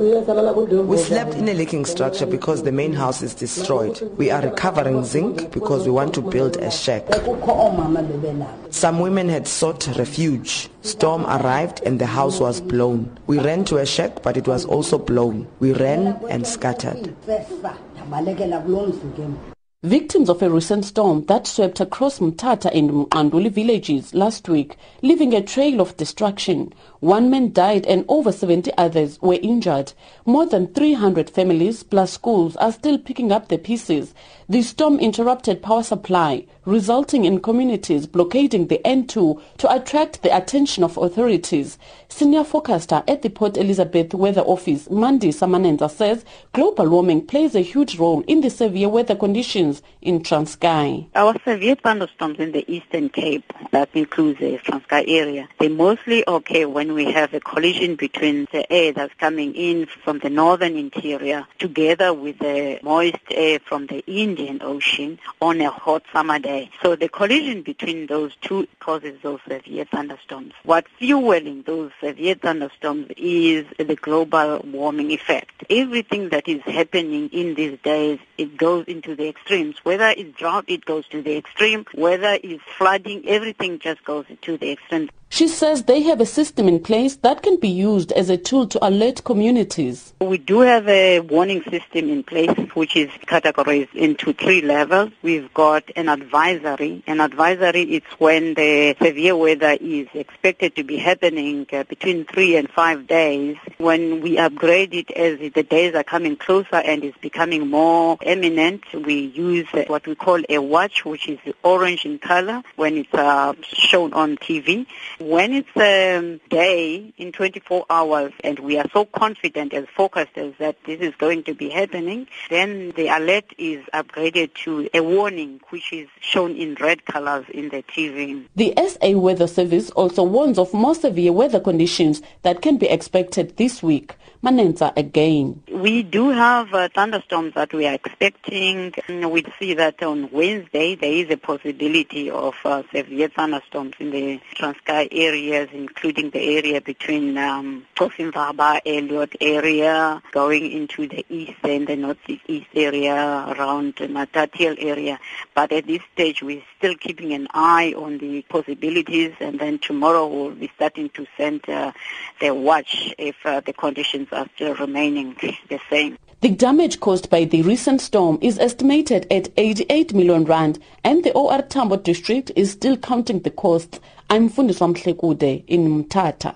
We slept in a leaking structure because the main house is destroyed. We are recovering zinc because we want to build a shack. Some women had sought refuge. Storm arrived and the house was blown. We ran to a shack but it was also blown. We ran and scattered. Victims of a recent storm that swept across Mthatha and Mqanduli villages last week, leaving a trail of destruction. One man died and over 70 others were injured. More than 300 families plus schools are still picking up the pieces. The storm interrupted power supply, resulting in communities blockading the N2 to attract the attention of authorities. Senior forecaster at the Port Elizabeth Weather Office, Mandisa Manenza, says global warming plays a huge role in the severe weather conditions in Transkei. Our severe thunderstorms in the Eastern Cape, that includes the Transkei area, they mostly occur when we have a collision between the air that's coming in from the northern interior together with the moist air from the Indian Ocean on a hot summer day. So the collision between those two causes those severe thunderstorms. What's fueling those severe thunderstorms is the global warming effect. Everything that is happening in these days, it goes into the extremes. Whether it's drought, it goes to the extreme. Whether it's flooding, everything just goes to the extreme. She says they have a system in place that can be used as a tool to alert communities. We do have a warning system in place which is categorized into three levels. We've got an advisory. An advisory is when the severe weather is expected to be happening uh, between three and five days. When we upgrade it as the days are coming closer and it's becoming more eminent, we use what we call a watch which is orange in color when it's uh, shown on TV. When it's a day in 24 hours and we are so confident and focused as that this is going to be happening, then the alert is upgraded to a warning which is shown in red colors in the TV. The SA Weather Service also warns of more severe weather conditions that can be expected this week. Manenza again. We do have uh, thunderstorms that we are expecting. We see that on Wednesday there is a possibility of uh, severe thunderstorms in the Transkei areas, including the area between um, Cofimvaba, Elliot area, going into the east and the northeast area around Matatiele area. But at this stage, we're still keeping an eye on the possibilities, and then tomorrow we'll be starting to send uh, the watch if uh, the conditions are still remaining the same. The damage caused by the recent storm is estimated at 88 million rand and the OR Tambo district is still counting the costs. I'm Fundiswa Mhlekude in Mthatha.